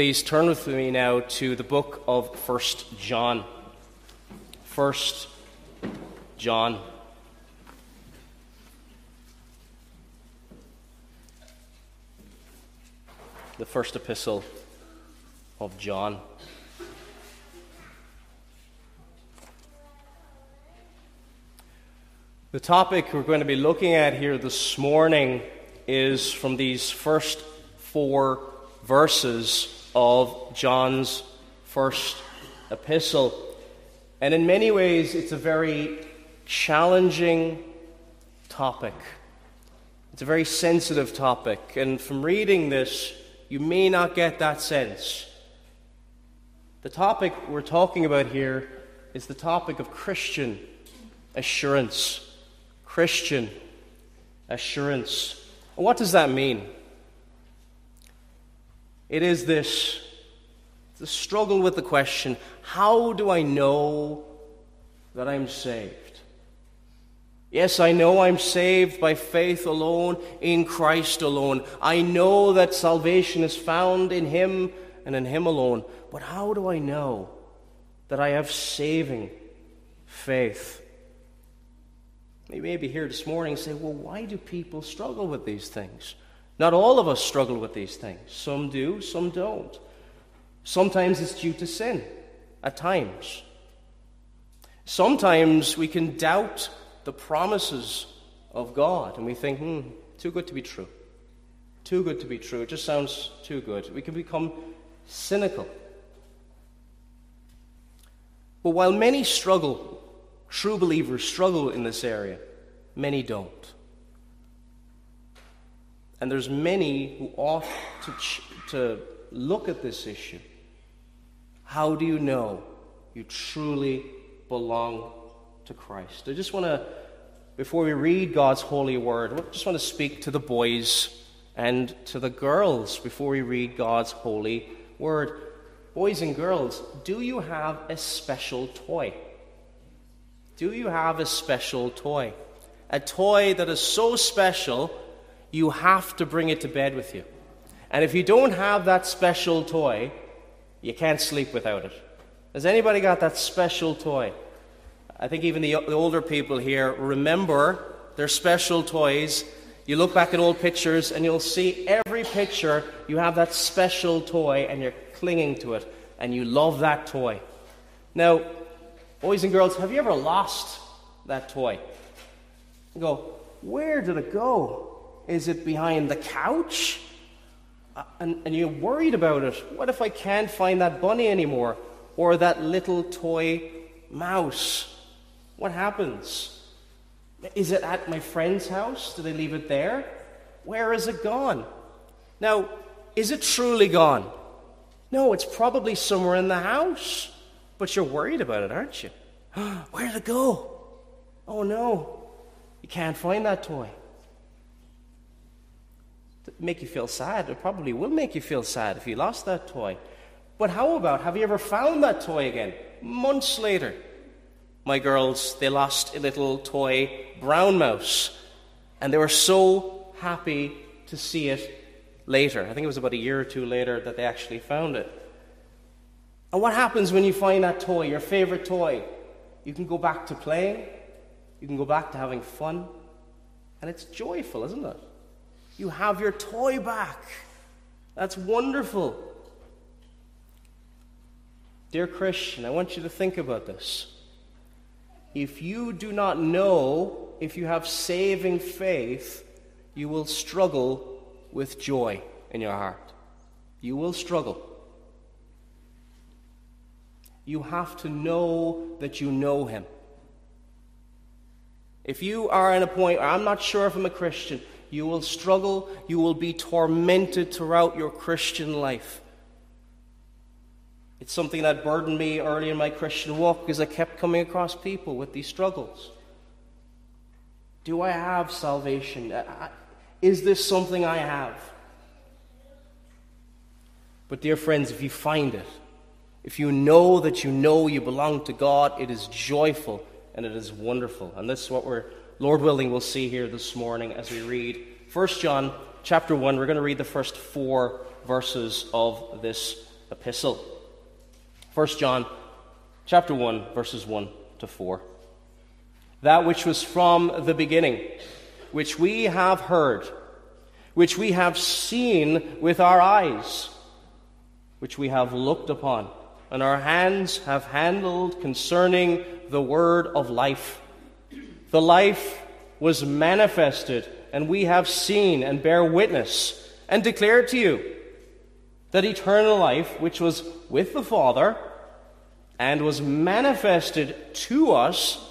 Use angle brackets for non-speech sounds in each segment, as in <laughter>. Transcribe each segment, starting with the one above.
please turn with me now to the book of First John. First John. The first epistle of John. The topic we're going to be looking at here this morning is from these first four verses of John's first epistle. And in many ways, it's a very challenging topic. It's a very sensitive topic. And from reading this, you may not get that sense. The topic we're talking about here is the topic of Christian assurance. Christian assurance. What does that mean? It is this the struggle with the question how do I know that I'm saved? Yes, I know I'm saved by faith alone, in Christ alone. I know that salvation is found in Him and in Him alone. But how do I know that I have saving faith? You may be here this morning and say, well, why do people struggle with these things? Not all of us struggle with these things. Some do, some don't. Sometimes it's due to sin, at times. Sometimes we can doubt the promises of God and we think, hmm, too good to be true. Too good to be true. It just sounds too good. We can become cynical. But while many struggle True believers struggle in this area, many don't. And there's many who ought to, ch- to look at this issue. How do you know you truly belong to Christ? I just want to, before we read God's holy word, I just want to speak to the boys and to the girls before we read God's holy word. Boys and girls, do you have a special toy? Do you have a special toy? A toy that is so special, you have to bring it to bed with you. And if you don't have that special toy, you can't sleep without it. Has anybody got that special toy? I think even the, the older people here remember their special toys. You look back at old pictures and you'll see every picture you have that special toy and you're clinging to it and you love that toy. Now, Boys and girls, have you ever lost that toy? You go, where did it go? Is it behind the couch? Uh, and, and you're worried about it. What if I can't find that bunny anymore? Or that little toy mouse? What happens? Is it at my friend's house? Do they leave it there? Where is it gone? Now, is it truly gone? No, it's probably somewhere in the house. But you're worried about it, aren't you? <gasps> Where did it go? Oh no, you can't find that toy. Make you feel sad. It probably will make you feel sad if you lost that toy. But how about, have you ever found that toy again? Months later. My girls, they lost a little toy brown mouse. And they were so happy to see it later. I think it was about a year or two later that they actually found it. And what happens when you find that toy, your favorite toy? You can go back to playing, you can go back to having fun, and it's joyful, isn't it? You have your toy back. That's wonderful. Dear Christian, I want you to think about this. If you do not know if you have saving faith, you will struggle with joy in your heart. You will struggle. You have to know that you know Him. If you are in a point, I'm not sure if I'm a Christian, you will struggle, you will be tormented throughout your Christian life. It's something that burdened me early in my Christian walk because I kept coming across people with these struggles. Do I have salvation? Uh, uh, is this something I have? But, dear friends, if you find it, if you know that you know you belong to God, it is joyful and it is wonderful. And this is what we're, Lord willing, we'll see here this morning as we read 1 John chapter 1. We're going to read the first four verses of this epistle. 1 John chapter 1 verses 1 to 4. That which was from the beginning, which we have heard, which we have seen with our eyes, which we have looked upon, and our hands have handled concerning the word of life. The life was manifested, and we have seen and bear witness and declare to you that eternal life, which was with the Father and was manifested to us,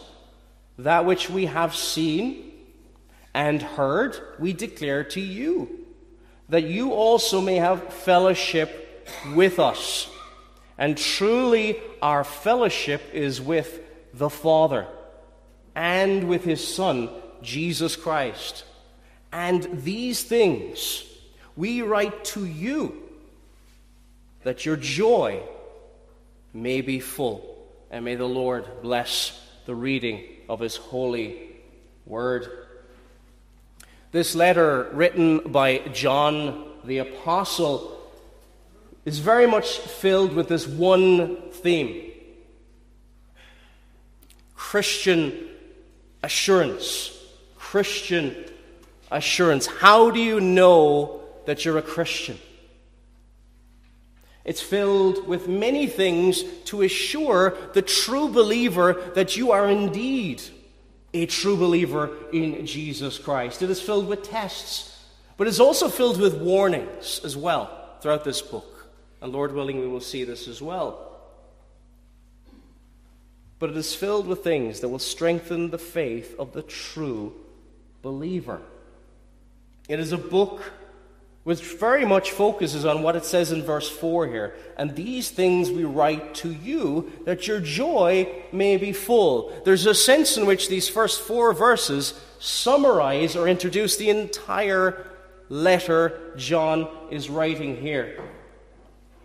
that which we have seen and heard, we declare to you, that you also may have fellowship with us. And truly, our fellowship is with the Father and with His Son, Jesus Christ. And these things we write to you that your joy may be full. And may the Lord bless the reading of his holy word. This letter, written by John the Apostle, is very much filled with this one theme Christian assurance. Christian assurance. How do you know that you're a Christian. It's filled with many things to assure the true believer that you are indeed a true believer in Jesus Christ. It is filled with tests, but it's also filled with warnings as well throughout this book. And Lord willing, we will see this as well. But it is filled with things that will strengthen the faith of the true believer. It is a book which very much focuses on what it says in verse 4 here. And these things we write to you, that your joy may be full. There's a sense in which these first four verses summarize or introduce the entire letter John is writing here.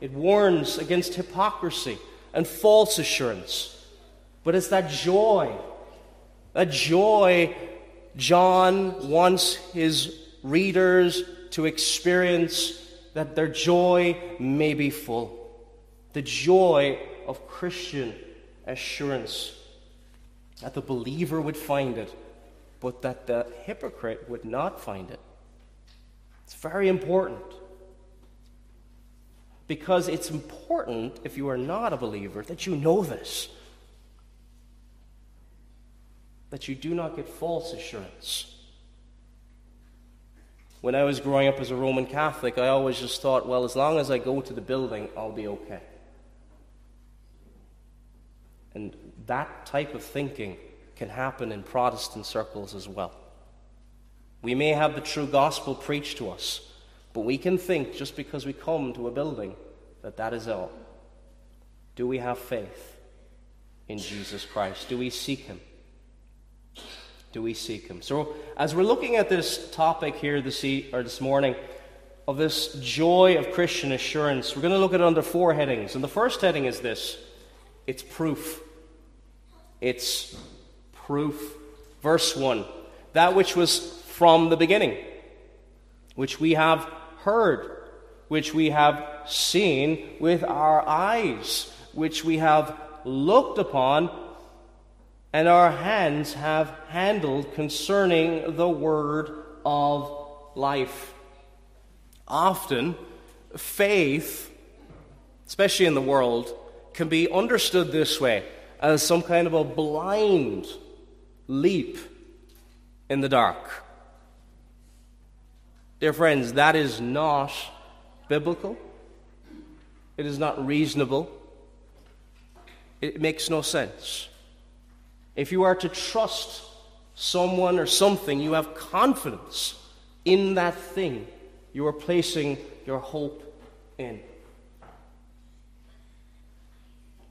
It warns against hypocrisy and false assurance. But it's that joy, that joy John wants his readers to experience that their joy may be full. The joy of Christian assurance. That the believer would find it, but that the hypocrite would not find it. It's very important. Because it's important, if you are not a believer, that you know this. That you do not get false assurance. When I was growing up as a Roman Catholic, I always just thought, well, as long as I go to the building, I'll be okay. And that type of thinking can happen in Protestant circles as well. We may have the true gospel preached to us, but we can think just because we come to a building that that is all. Do we have faith in Jesus Christ? Do we seek Him? Do we seek Him? So, as we're looking at this topic here this, e- or this morning of this joy of Christian assurance, we're going to look at it under four headings. And the first heading is this it's proof. It's proof. Verse 1 That which was from the beginning, which we have heard, which we have seen with our eyes, which we have looked upon and our hands have handled concerning the word of life. Often, faith, especially in the world, can be understood this way as some kind of a blind leap in the dark. Dear friends, that is not biblical. It is not reasonable. It makes no sense. If you are to trust someone or something, you have confidence in that thing you are placing your hope in.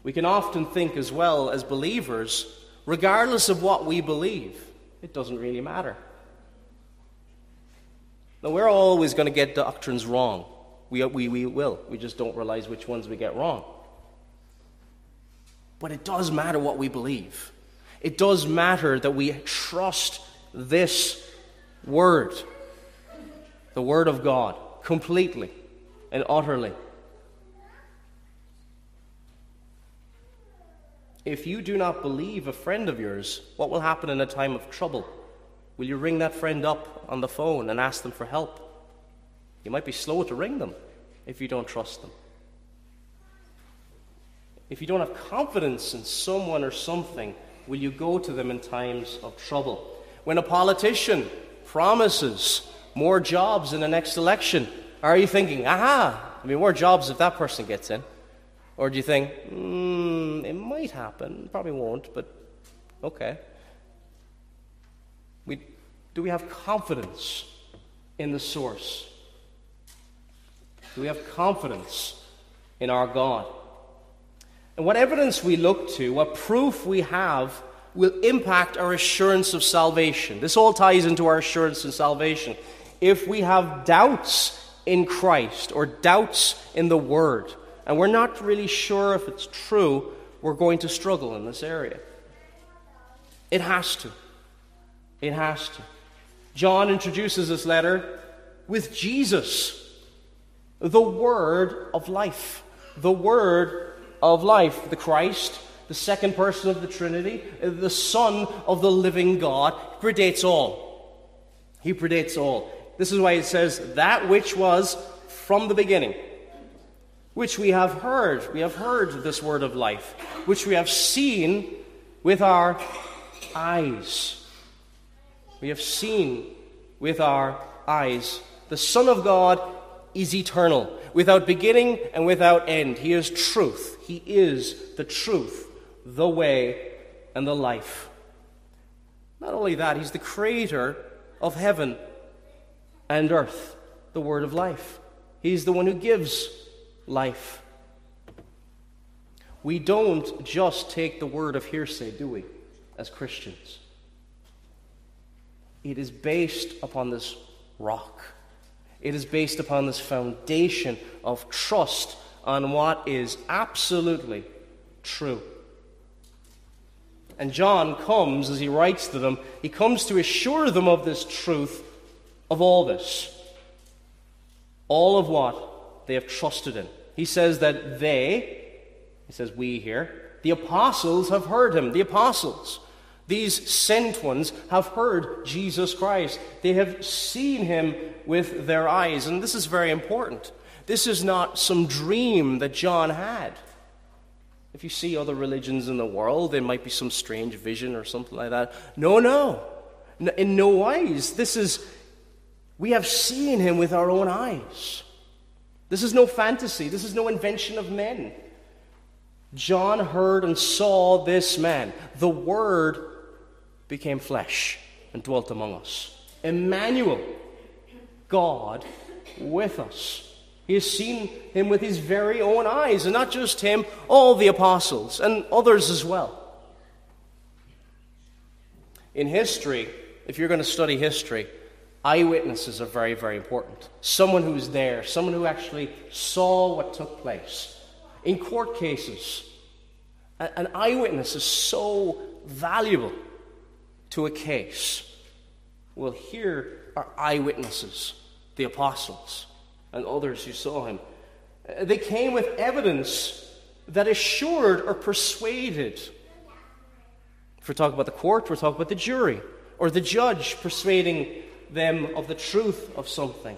We can often think as well as believers, regardless of what we believe, it doesn't really matter. Now, we're always going to get doctrines wrong. We, we, we will. We just don't realize which ones we get wrong. But it does matter what we believe. It does matter that we trust this word, the word of God, completely and utterly. If you do not believe a friend of yours, what will happen in a time of trouble? Will you ring that friend up on the phone and ask them for help? You might be slow to ring them if you don't trust them. If you don't have confidence in someone or something, will you go to them in times of trouble? When a politician promises more jobs in the next election, are you thinking, aha, I mean, more jobs if that person gets in? Or do you think, hmm, it might happen, probably won't, but okay. We, do we have confidence in the source? Do we have confidence in our God? And what evidence we look to, what proof we have, will impact our assurance of salvation. This all ties into our assurance in salvation. If we have doubts in Christ or doubts in the Word, and we're not really sure if it's true, we're going to struggle in this area. It has to. It has to. John introduces this letter with Jesus, the Word of life. The Word of life, the Christ, the second person of the Trinity, uh, the Son of the living God, predates all. He predates all. This is why it says, that which was from the beginning, which we have heard. We have heard this word of life, which we have seen with our eyes. We have seen with our eyes. The Son of God is eternal, without beginning and without end. He is truth. He is the truth, the way, and the life. Not only that, He's the creator of heaven and earth, the word of life. He's the one who gives life. We don't just take the word of hearsay, do we, as Christians? It is based upon this rock. It is based upon this foundation of trust on what is absolutely true. And John comes, as he writes to them, he comes to assure them of this truth, of all this. All of what they have trusted in. He says that they, he says we here, the apostles have heard him. The apostles. These sent ones have heard Jesus Christ. They have seen him with their eyes. And this is very important. This is not some dream that John had. If you see other religions in the world, there might be some strange vision or something like that. No, no. In no wise. This is, we have seen him with our own eyes. This is no fantasy. This is no invention of men. John heard and saw this man. The Word became flesh and dwelt among us. Emmanuel, God with us. He has seen him with his very own eyes, and not just him, all the apostles and others as well. In history, if you're going to study history, eyewitnesses are very, very important. Someone who was there, someone who actually saw what took place. In court cases, an eyewitness is so valuable to a case. Well, here are eyewitnesses, the apostles, and others who saw him. They came with evidence that assured or persuaded. If we're talking about the court, we're talking about the jury or the judge persuading them of the truth of something.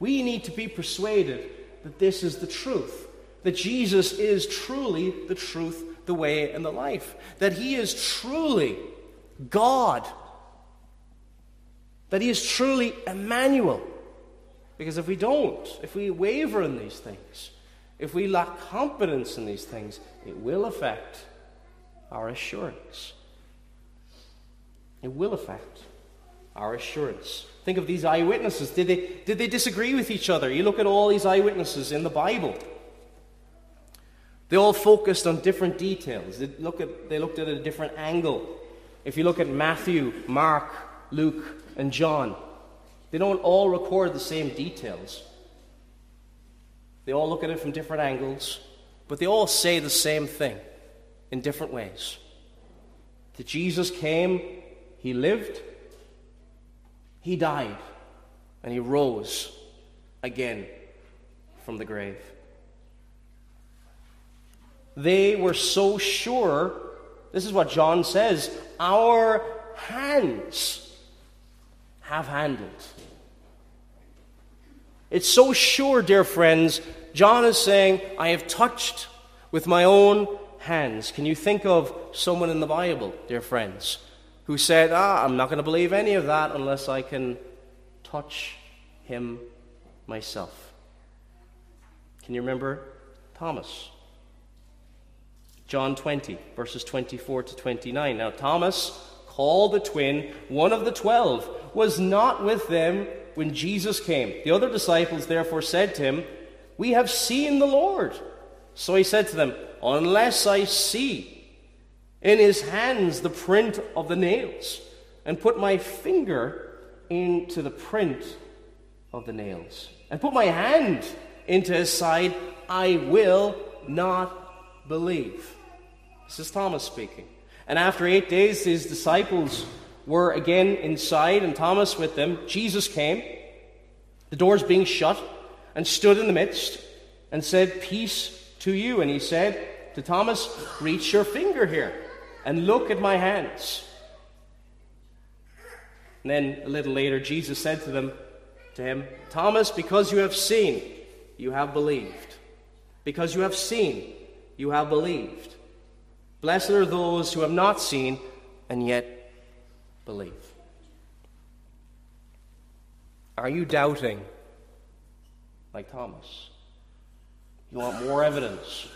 We need to be persuaded that this is the truth, that Jesus is truly the truth, the way, and the life, that he is truly God. That He is truly Emmanuel. Because if we don't, if we waver in these things, if we lack confidence in these things, it will affect our assurance. It will affect our assurance. Think of these eyewitnesses. Did they, did they disagree with each other? You look at all these eyewitnesses in the Bible. They all focused on different details. They, look at, they looked at a different angle. If you look at Matthew, Mark, Luke, and John, they don't all record the same details. They all look at it from different angles, but they all say the same thing in different ways. That Jesus came, he lived, he died, and he rose again from the grave. They were so sure This is what John says our hands have handled. It's so sure, dear friends. John is saying, I have touched with my own hands. Can you think of someone in the Bible, dear friends, who said, Ah, I'm not going to believe any of that unless I can touch him myself? Can you remember Thomas? John 20, verses 24 to 29. Now, Thomas, called the twin, one of the twelve, was not with them when Jesus came. The other disciples therefore said to him, We have seen the Lord. So he said to them, Unless I see in his hands the print of the nails, and put my finger into the print of the nails, and put my hand into his side, I will not believe. This is Thomas speaking. And after eight days, his disciples were again inside, and Thomas with them. Jesus came, the doors being shut, and stood in the midst, and said, Peace to you. And he said to Thomas, Reach your finger here, and look at my hands. And then a little later, Jesus said to them, to him, Thomas, because you have seen, you have believed. Because you have seen, you have believed. Blessed are those who have not seen and yet believe. Are you doubting like Thomas? You want more evidence?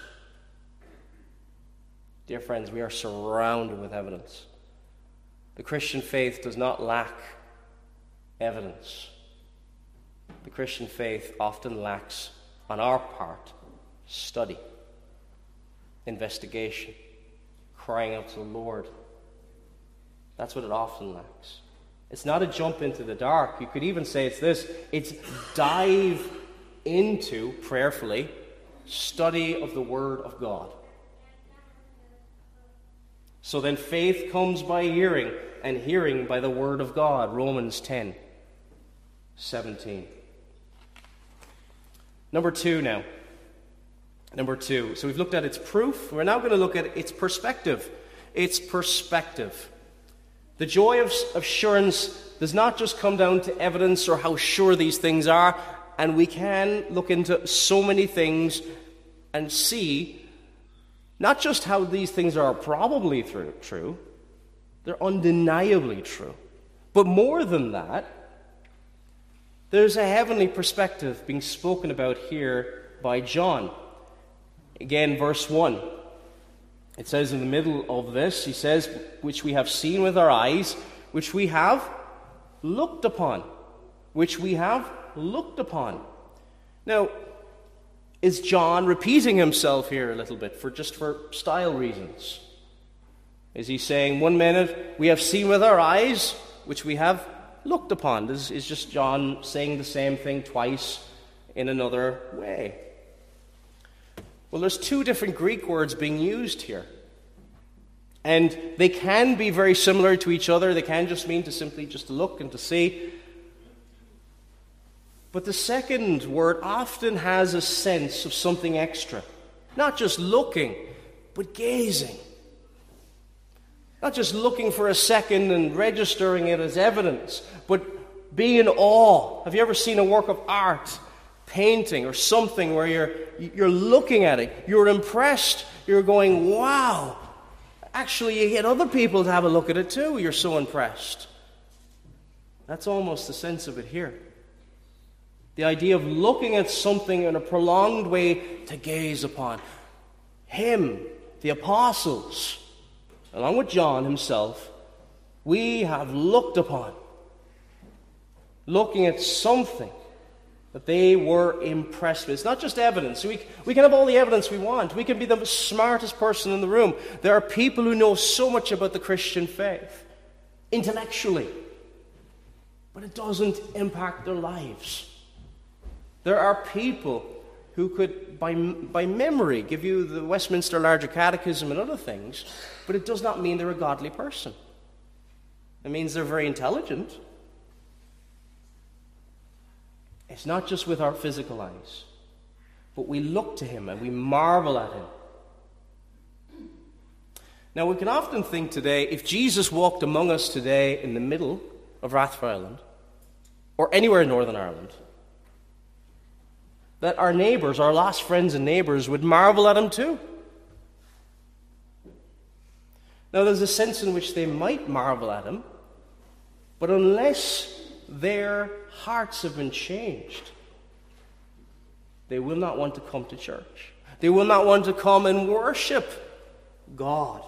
Dear friends, we are surrounded with evidence. The Christian faith does not lack evidence. The Christian faith often lacks, on our part, study, investigation, crying out to the Lord. That's what it often lacks. It's not a jump into the dark. You could even say it's this it's dive into, prayerfully, study of the Word of God. So then faith comes by hearing, and hearing by the Word of God. Romans 10 17. Number two now. Number two. So we've looked at its proof. We're now going to look at its perspective. Its perspective. The joy of assurance does not just come down to evidence or how sure these things are, and we can look into so many things and see not just how these things are probably true, they're undeniably true. But more than that, there's a heavenly perspective being spoken about here by John. Again, verse 1. It says in the middle of this, he says, which we have seen with our eyes, which we have looked upon. Which we have looked upon. Now, is John repeating himself here a little bit for just for style reasons? Is he saying one minute we have seen with our eyes, which we have looked upon. This is just John saying the same thing twice in another way. Well, there's two different Greek words being used here. And they can be very similar to each other. They can just mean to simply just look and to see. But the second word often has a sense of something extra. Not just looking, but gazing. Not just looking for a second and registering it as evidence, but being in awe. Have you ever seen a work of art, painting, or something where you're, you're looking at it, you're impressed, you're going, wow. Actually, you get other people to have a look at it too. You're so impressed. That's almost the sense of it here. The idea of looking at something in a prolonged way to gaze upon. Him, the apostles, along with John himself, we have looked upon, looking at something they were impressed with. It's not just evidence. We, we can have all the evidence we want. We can be the smartest person in the room. There are people who know so much about the Christian faith, intellectually, but it doesn't impact their lives. There are people who could, by, by memory, give you the Westminster Larger Catechism and other things, but it does not mean they're a godly person. It means they're very intelligent. It's not just with our physical eyes, but we look to him and we marvel at him. Now, we can often think today if Jesus walked among us today in the middle of Rathfriland or anywhere in Northern Ireland, that our neighbors, our lost friends and neighbors, would marvel at him too. Now, there's a sense in which they might marvel at him, but unless their hearts have been changed, they will not want to come to church. They will not want to come and worship God.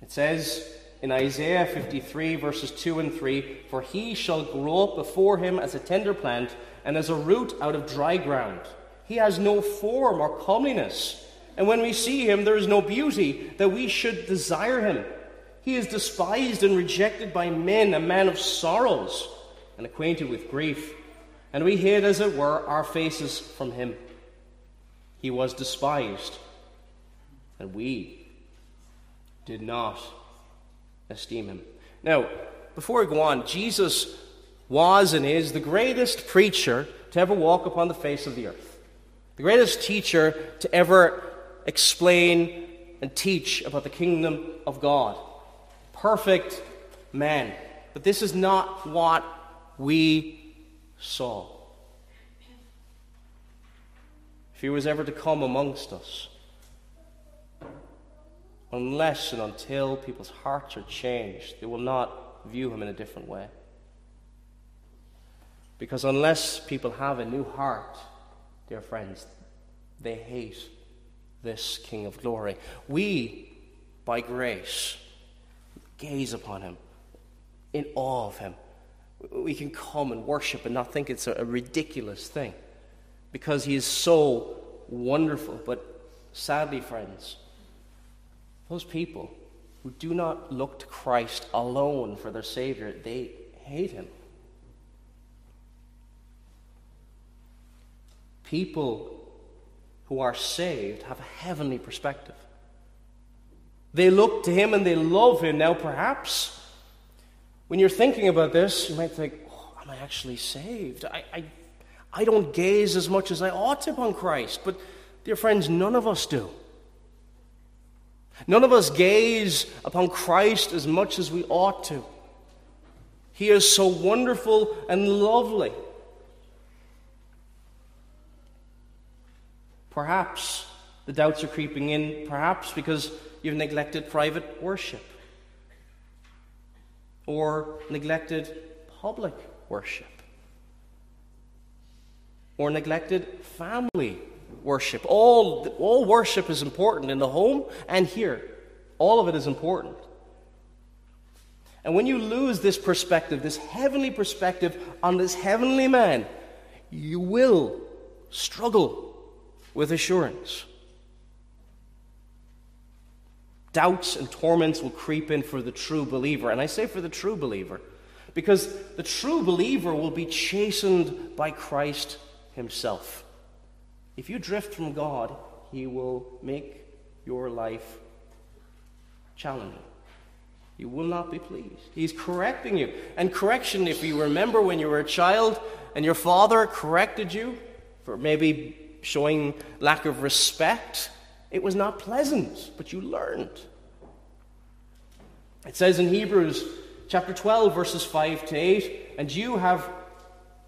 It says in Isaiah 53, verses 2 and 3 For he shall grow up before him as a tender plant, and as a root out of dry ground. He has no form or comeliness. And when we see him, there is no beauty that we should desire him. He is despised and rejected by men, a man of sorrows, and acquainted with grief. And we hid, as it were, our faces from him. He was despised, and we did not esteem him. Now, before we go on, Jesus was and is the greatest preacher to ever walk upon the face of the earth, the greatest teacher to ever explain and teach about the kingdom of God. Perfect man. But this is not what we saw. If he was ever to come amongst us, unless and until people's hearts are changed, they will not view him in a different way. Because unless people have a new heart, dear friends, they hate this King of glory. We, by grace, gaze upon him in awe of him. We can come and worship and not think it's a, ridiculous thing because he is so wonderful. But sadly, friends, those people who do not look to Christ alone for their Savior, they hate Him. People who are saved have a heavenly perspective. They look to Him and they love Him. Now, perhaps when you're thinking about this, you might think, oh, Am I actually saved? I, I, I don't gaze as much as I ought to upon Christ. But, dear friends, none of us do. None of us gaze upon Christ as much as we ought to. He is so wonderful and lovely. Perhaps the doubts are creeping in, perhaps because you've neglected private worship or neglected public worship or neglected family worship. All, all worship is important in the home and here. All of it is important. And when you lose this perspective, this heavenly perspective on this heavenly man, you will struggle with assurance. Doubts and torments will creep in for the true believer. And I say for the true believer because the true believer will be chastened by Christ himself. If you drift from God, He will make your life challenging. You will not be pleased. He's correcting you. And correction, if you remember when you were a child and your father corrected you for maybe showing lack of respect, it was not pleasant, but you learned. It says in Hebrews chapter 12, verses 5 to 8, and you have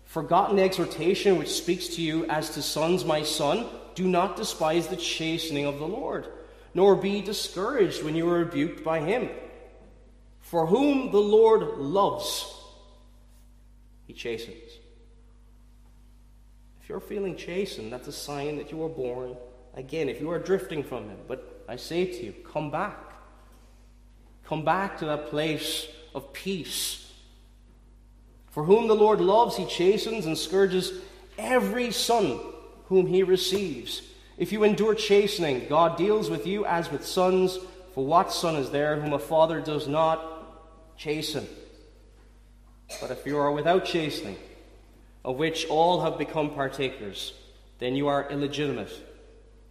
forgotten the exhortation which speaks to you as to sons, my son, do not despise the chastening of the Lord, nor be discouraged when you are rebuked by him. For whom the Lord loves, he chastens. If you're feeling chastened, that's a sign that you are born again. If you are drifting from him, but I say to you, come back. Come back to that place of peace for whom the Lord loves, he chastens and scourges every son whom he receives. If you endure chastening, God deals with you as with sons. For what son is there whom a father does not chasten? But if you are without chastening, of which all have become partakers, then you are illegitimate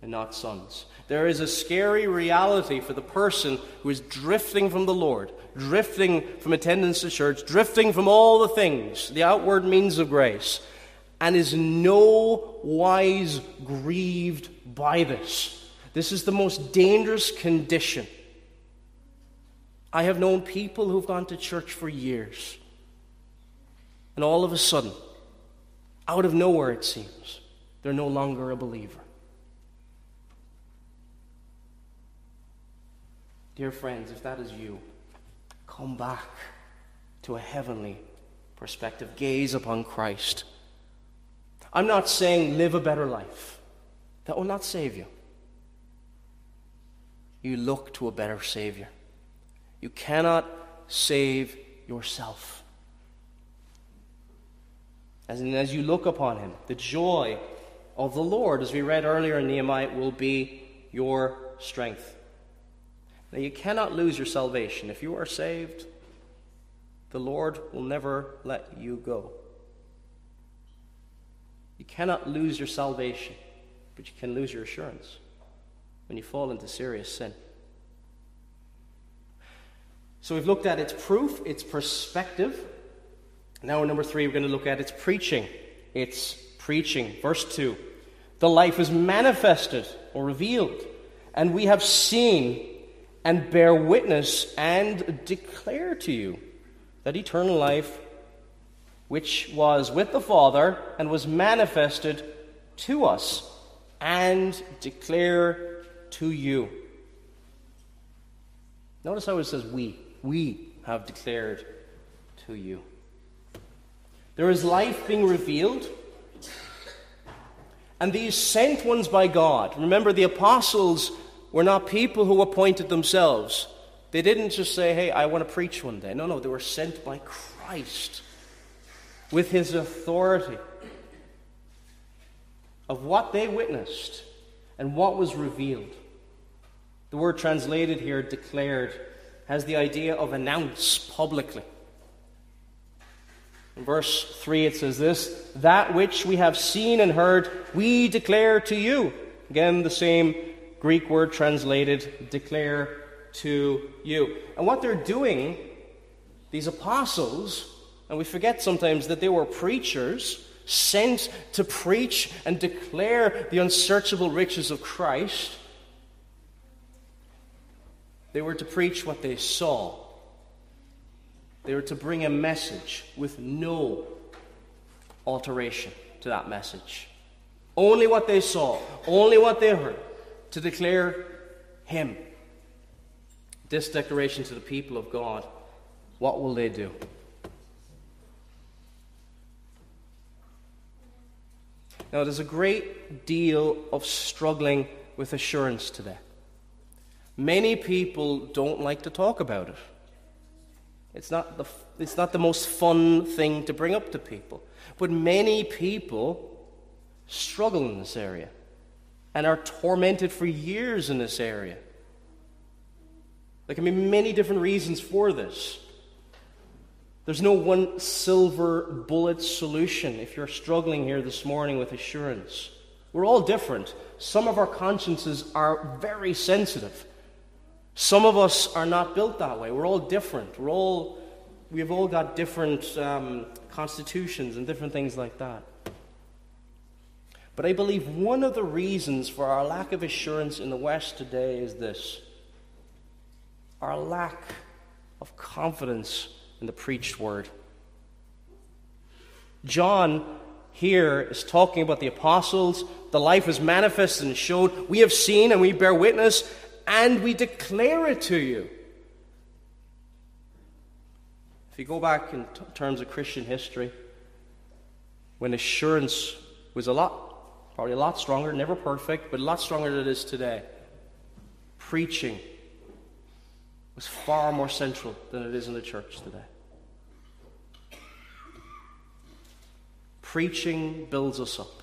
and not sons. There is a scary reality for the person who is drifting from the Lord, drifting from attendance to church, drifting from all the things, the outward means of grace, and is no wise grieved by this. This is the most dangerous condition. I have known people who've gone to church for years, and all of a sudden, out of nowhere it seems, they're no longer a believer. Dear friends, if that is you, come back to a heavenly perspective. Gaze upon Christ. I'm not saying live a better life, that will not save you. You look to a better Savior. You cannot save yourself. As, in, as you look upon Him, the joy of the Lord, as we read earlier in Nehemiah, will be your strength. Now, you cannot lose your salvation. If you are saved, the Lord will never let you go. You cannot lose your salvation, but you can lose your assurance when you fall into serious sin. So we've looked at its proof, its perspective. Now, number three, we're going to look at its preaching. Its preaching. Verse 2 The life is manifested or revealed, and we have seen and bear witness and declare to you that eternal life which was with the Father and was manifested to us and declare to you. Notice how it says we. We have declared to you. There is life being revealed. And these sent ones by God, remember the apostles were not people who appointed themselves. They didn't just say, hey, I want to preach one day. No, no, they were sent by Christ with his authority of what they witnessed and what was revealed. The word translated here, declared, has the idea of announce publicly. In verse 3, it says this That which we have seen and heard, we declare to you. Again, the same Greek word translated declare to you. And what they're doing, these apostles, and we forget sometimes that they were preachers sent to preach and declare the unsearchable riches of Christ. They were to preach what they saw. They were to bring a message with no alteration to that message. Only what they saw, only what they heard to declare Him. This declaration to the people of God, what will they do? Now, there's a great deal of struggling with assurance today. Many people don't like to talk about it. It's not, the, it's not the most fun thing to bring up to people. But many people struggle in this area and are tormented for years in this area. There can be many different reasons for this. There's no one silver bullet solution if you're struggling here this morning with assurance. We're all different. Some of our consciences are very sensitive. Some of us are not built that way. We're all different. We're all, we've all got different um, constitutions and different things like that. But I believe one of the reasons for our lack of assurance in the West today is this our lack of confidence in the preached word. John here is talking about the apostles. The life was manifested and showed. We have seen and we bear witness and we declare it to you. If you go back in t- terms of Christian history, when assurance was a lot Probably a lot stronger, never perfect, but a lot stronger than it is today. Preaching was far more central than it is in the church today. Preaching builds us up.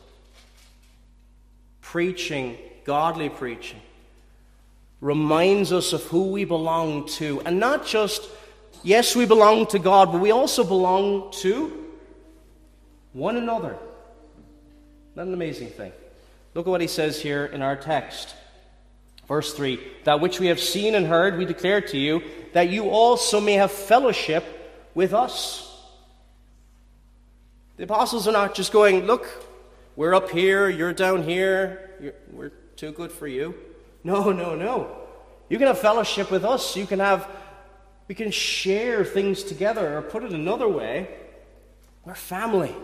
Preaching, godly preaching, reminds us of who we belong to. And not just, yes, we belong to God, but we also belong to one another. Not an amazing thing. Look at what he says here in our text. Verse 3 That which we have seen and heard, we declare to you, that you also may have fellowship with us. The apostles are not just going, Look, we're up here, you're down here, you're, we're too good for you. No, no, no. You can have fellowship with us. You can have, we can share things together. Or put it another way, we're family.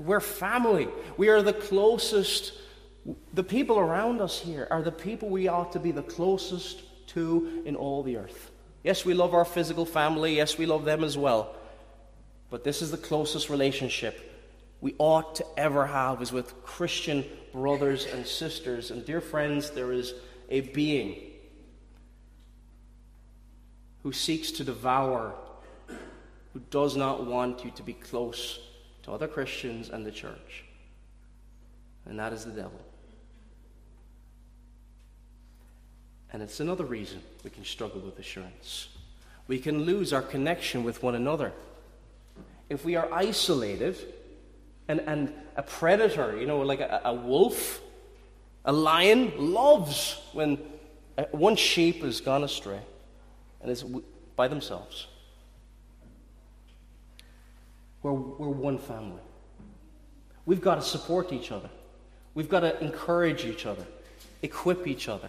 We're family. We are the closest. The people around us here are the people we ought to be the closest to in all the earth. Yes, we love our physical family. Yes, we love them as well. But this is the closest relationship we ought to ever have is with Christian brothers and sisters. And dear friends, there is a being who seeks to devour, who does not want you to be close to other Christians and the church. And that is the devil. And it's another reason we can struggle with assurance. We can lose our connection with one another. If we are isolated, and, and a predator, you know, like a, a wolf, a lion, loves when uh, one sheep has gone astray and is by themselves. We're, we're one family. We've got to support each other. We've got to encourage each other, equip each other.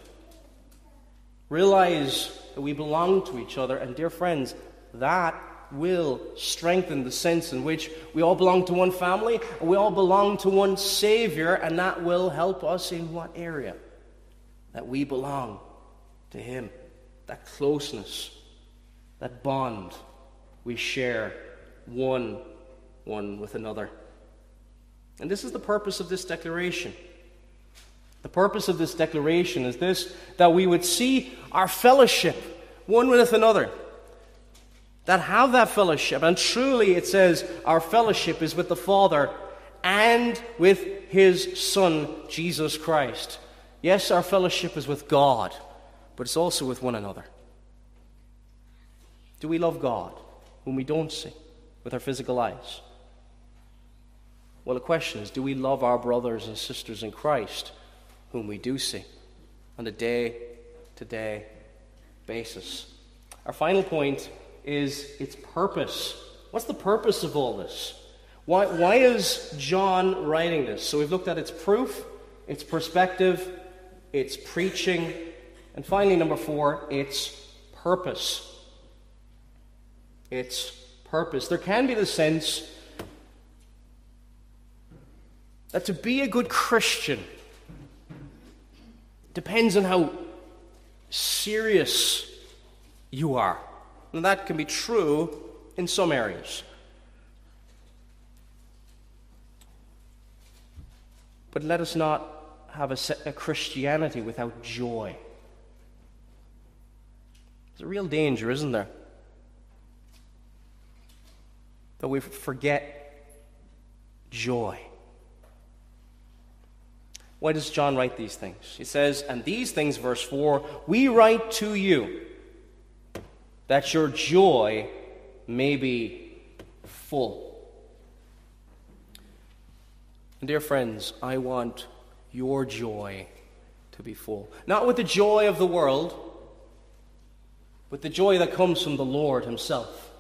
Realize that we belong to each other. And, dear friends, that will strengthen the sense in which we all belong to one family, and we all belong to one Savior, and that will help us in what area? That we belong to Him. That closeness, that bond we share one one with another. And this is the purpose of this declaration. The purpose of this declaration is this that we would see our fellowship one with another that have that fellowship. And truly, it says, our fellowship is with the Father and with His Son, Jesus Christ. Yes, our fellowship is with God, but it's also with one another. Do we love God, whom we don't see with our physical eyes? Well, the question is do we love our brothers and sisters in Christ, whom we do see on a day to day basis? Our final point is its purpose. What's the purpose of all this? Why, why is John writing this? So we've looked at its proof, its perspective, its preaching, and finally, number four, its purpose. Its purpose. There can be the sense that to be a good Christian depends on how serious you are. And that can be true in some areas. But let us not have a, a Christianity without joy. There's a real danger, isn't there? That we forget joy. Why does John write these things? He says, And these things, verse 4, we write to you that your joy may be full. And dear friends, I want your joy to be full. Not with the joy of the world, but the joy that comes from the Lord Himself.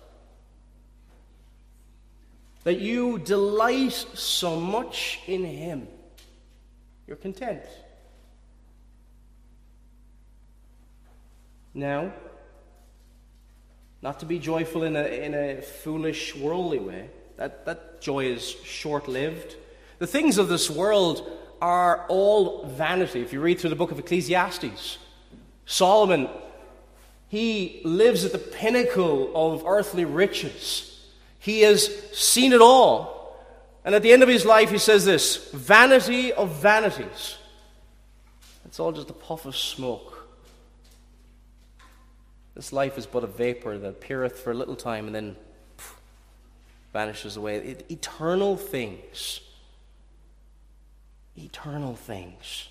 That you delight so much in Him, you're content. Now, not to be joyful in a, in a foolish, worldly way. That, that joy is short lived. The things of this world are all vanity. If you read through the book of Ecclesiastes, Solomon, he lives at the pinnacle of earthly riches. He has seen it all. And at the end of his life, he says this vanity of vanities. It's all just a puff of smoke. This life is but a vapor that appeareth for a little time and then pff, vanishes away. It, eternal things. Eternal things.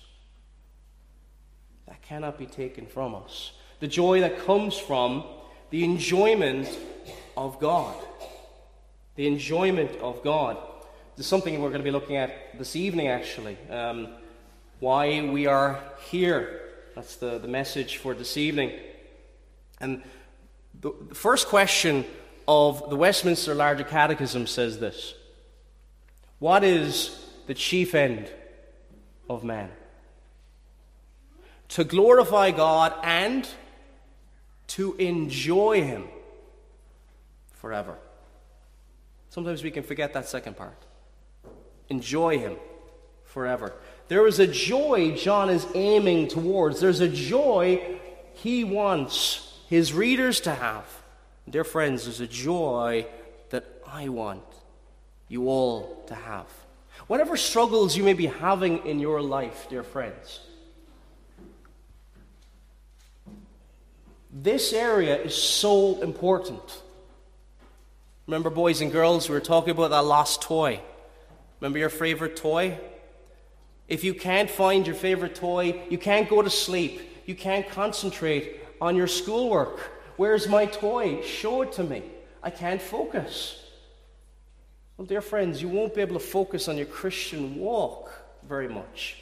That cannot be taken from us. The joy that comes from the enjoyment of God. The enjoyment of God. This is something we're going to be looking at this evening, actually. Um, why we are here. That's the, the message for this evening. And the first question of the Westminster Larger Catechism says this What is the chief end of man? To glorify God and to enjoy Him forever. Sometimes we can forget that second part. Enjoy Him forever. There is a joy John is aiming towards. There's a joy he wants his readers to have. Dear friends, there's a joy that I want you all to have. Whatever struggles you may be having in your life, dear friends, this area is so important. Remember, boys and girls, we were talking about that lost toy. Remember your favorite toy? If you can't find your favorite toy, you can't go to sleep, you can't concentrate on your schoolwork. Where's my toy? Show it to me. I can't focus. Well, dear friends, you won't be able to focus on your Christian walk very much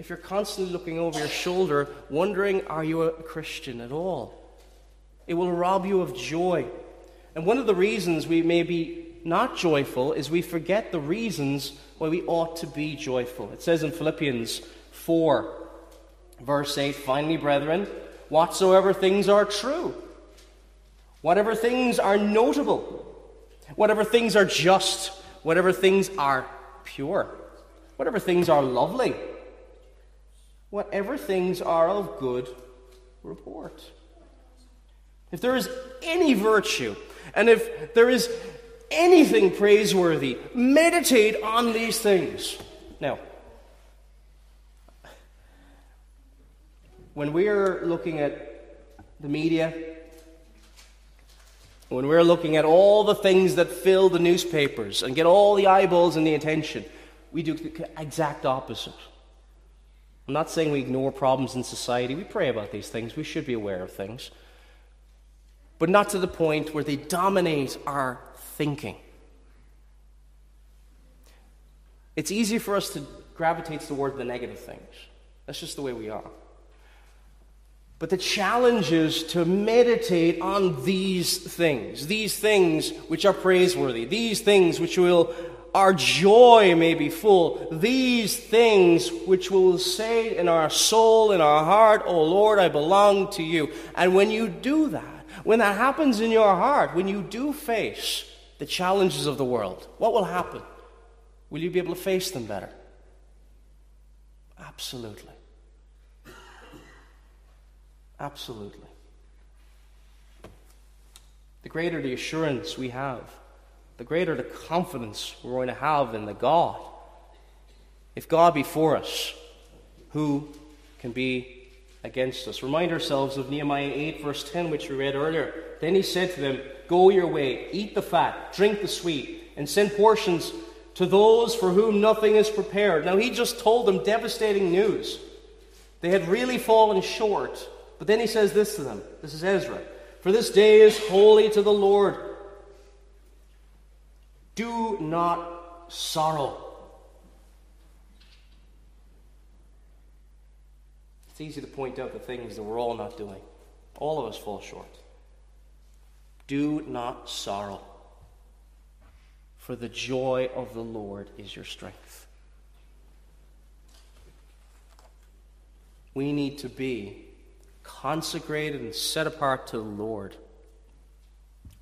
if you're constantly looking over your shoulder, wondering, are you a Christian at all? It will rob you of joy. And one of the reasons we may be not joyful is we forget the reasons why we ought to be joyful. It says in Philippians 4, verse 8, Finally, brethren, whatsoever things are true, whatever things are notable, whatever things are just, whatever things are pure, whatever things are lovely, whatever things are of good report. If there is any virtue, and if there is anything praiseworthy, meditate on these things. Now, when we're looking at the media, when we're looking at all the things that fill the newspapers and get all the eyeballs and the attention, we do the exact opposite. I'm not saying we ignore problems in society. We pray about these things. We should be aware of things but not to the point where they dominate our thinking. It's easy for us to gravitate toward the negative things. That's just the way we are. But the challenge is to meditate on these things, these things which are praiseworthy, these things which will, our joy may be full, these things which will say in our soul, in our heart, Oh Lord, I belong to you. And when you do that, when that happens in your heart, when you do face the challenges of the world, what will happen? Will you be able to face them better? Absolutely. Absolutely. The greater the assurance we have, the greater the confidence we're going to have in the God. If God be for us, who can be against us. Remind ourselves of Nehemiah 8, verse 10, which we read earlier. Then he said to them, Go your way, eat the fat, drink the sweet, and send portions to those for whom nothing is prepared. Now, he just told them devastating news. They had really fallen short. But then he says this to them this is Ezra For this day is holy to the Lord. Do not sorrow. It's easy to point out the things that we're all not doing. All of us fall short. Do not sorrow, for the joy of the Lord is your strength. We need to be consecrated and set apart to the Lord,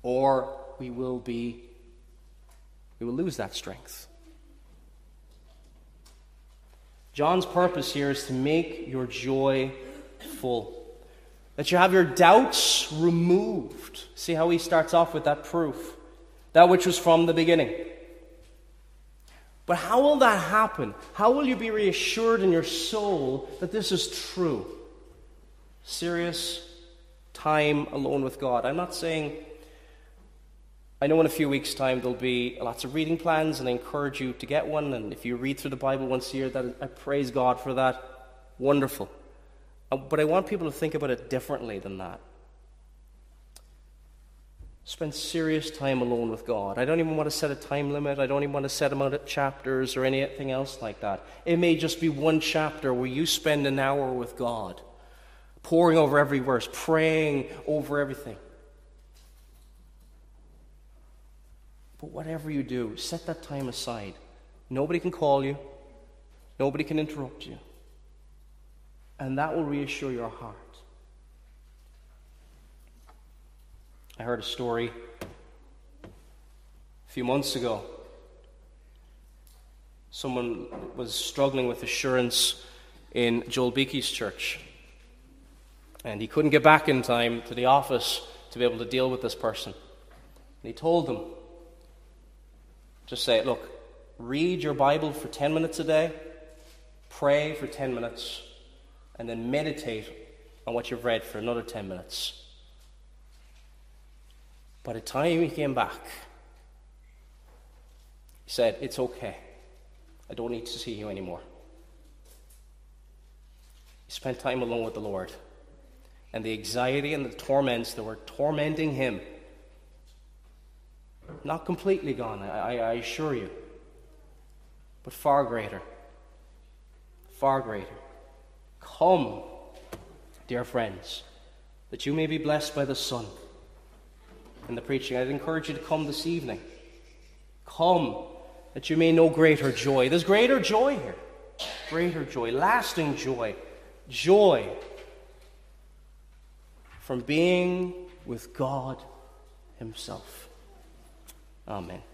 or we will be we will lose that strength. John's purpose here is to make your joy full. That you have your doubts removed. See how he starts off with that proof. That which was from the beginning. But how will that happen? How will you be reassured in your soul that this is true? Serious time alone with God. I'm not saying I know in a few weeks' time there'll be lots of reading plans, and I encourage you to get one. And if you read through the Bible once a year, that I praise God for that. Wonderful. Uh, but I want people to think about it differently than that. Spend serious time alone with God. I don't even want to set a time limit. I don't even want to set amount of chapters or anything else like that. It may just be one chapter where you spend an hour with God, poring over every verse, praying over everything. But whatever you do, set that time aside. Nobody can call you, nobody can interrupt you. And that will reassure your heart. I heard a story a few months ago. Someone was struggling with assurance in Joel Beeke's church. And he couldn't get back in time to the office to be able to deal with this person. And he told them, just say, look, read your Bible for 10 minutes a day, pray for 10 minutes, and then meditate on what you've read for another 10 minutes. By the time he came back, he said, It's okay. I don't need to see you anymore. He spent time alone with the Lord. And the anxiety and the torments that were tormenting him, not completely gone, I, I assure you, but far greater. Far greater. Come, dear friends, that you may be blessed by the Son in the preaching. I'd encourage you to come this evening. Come, that you may know greater joy. There's greater joy here. Greater joy, lasting joy. Joy from being with God Himself. Amen.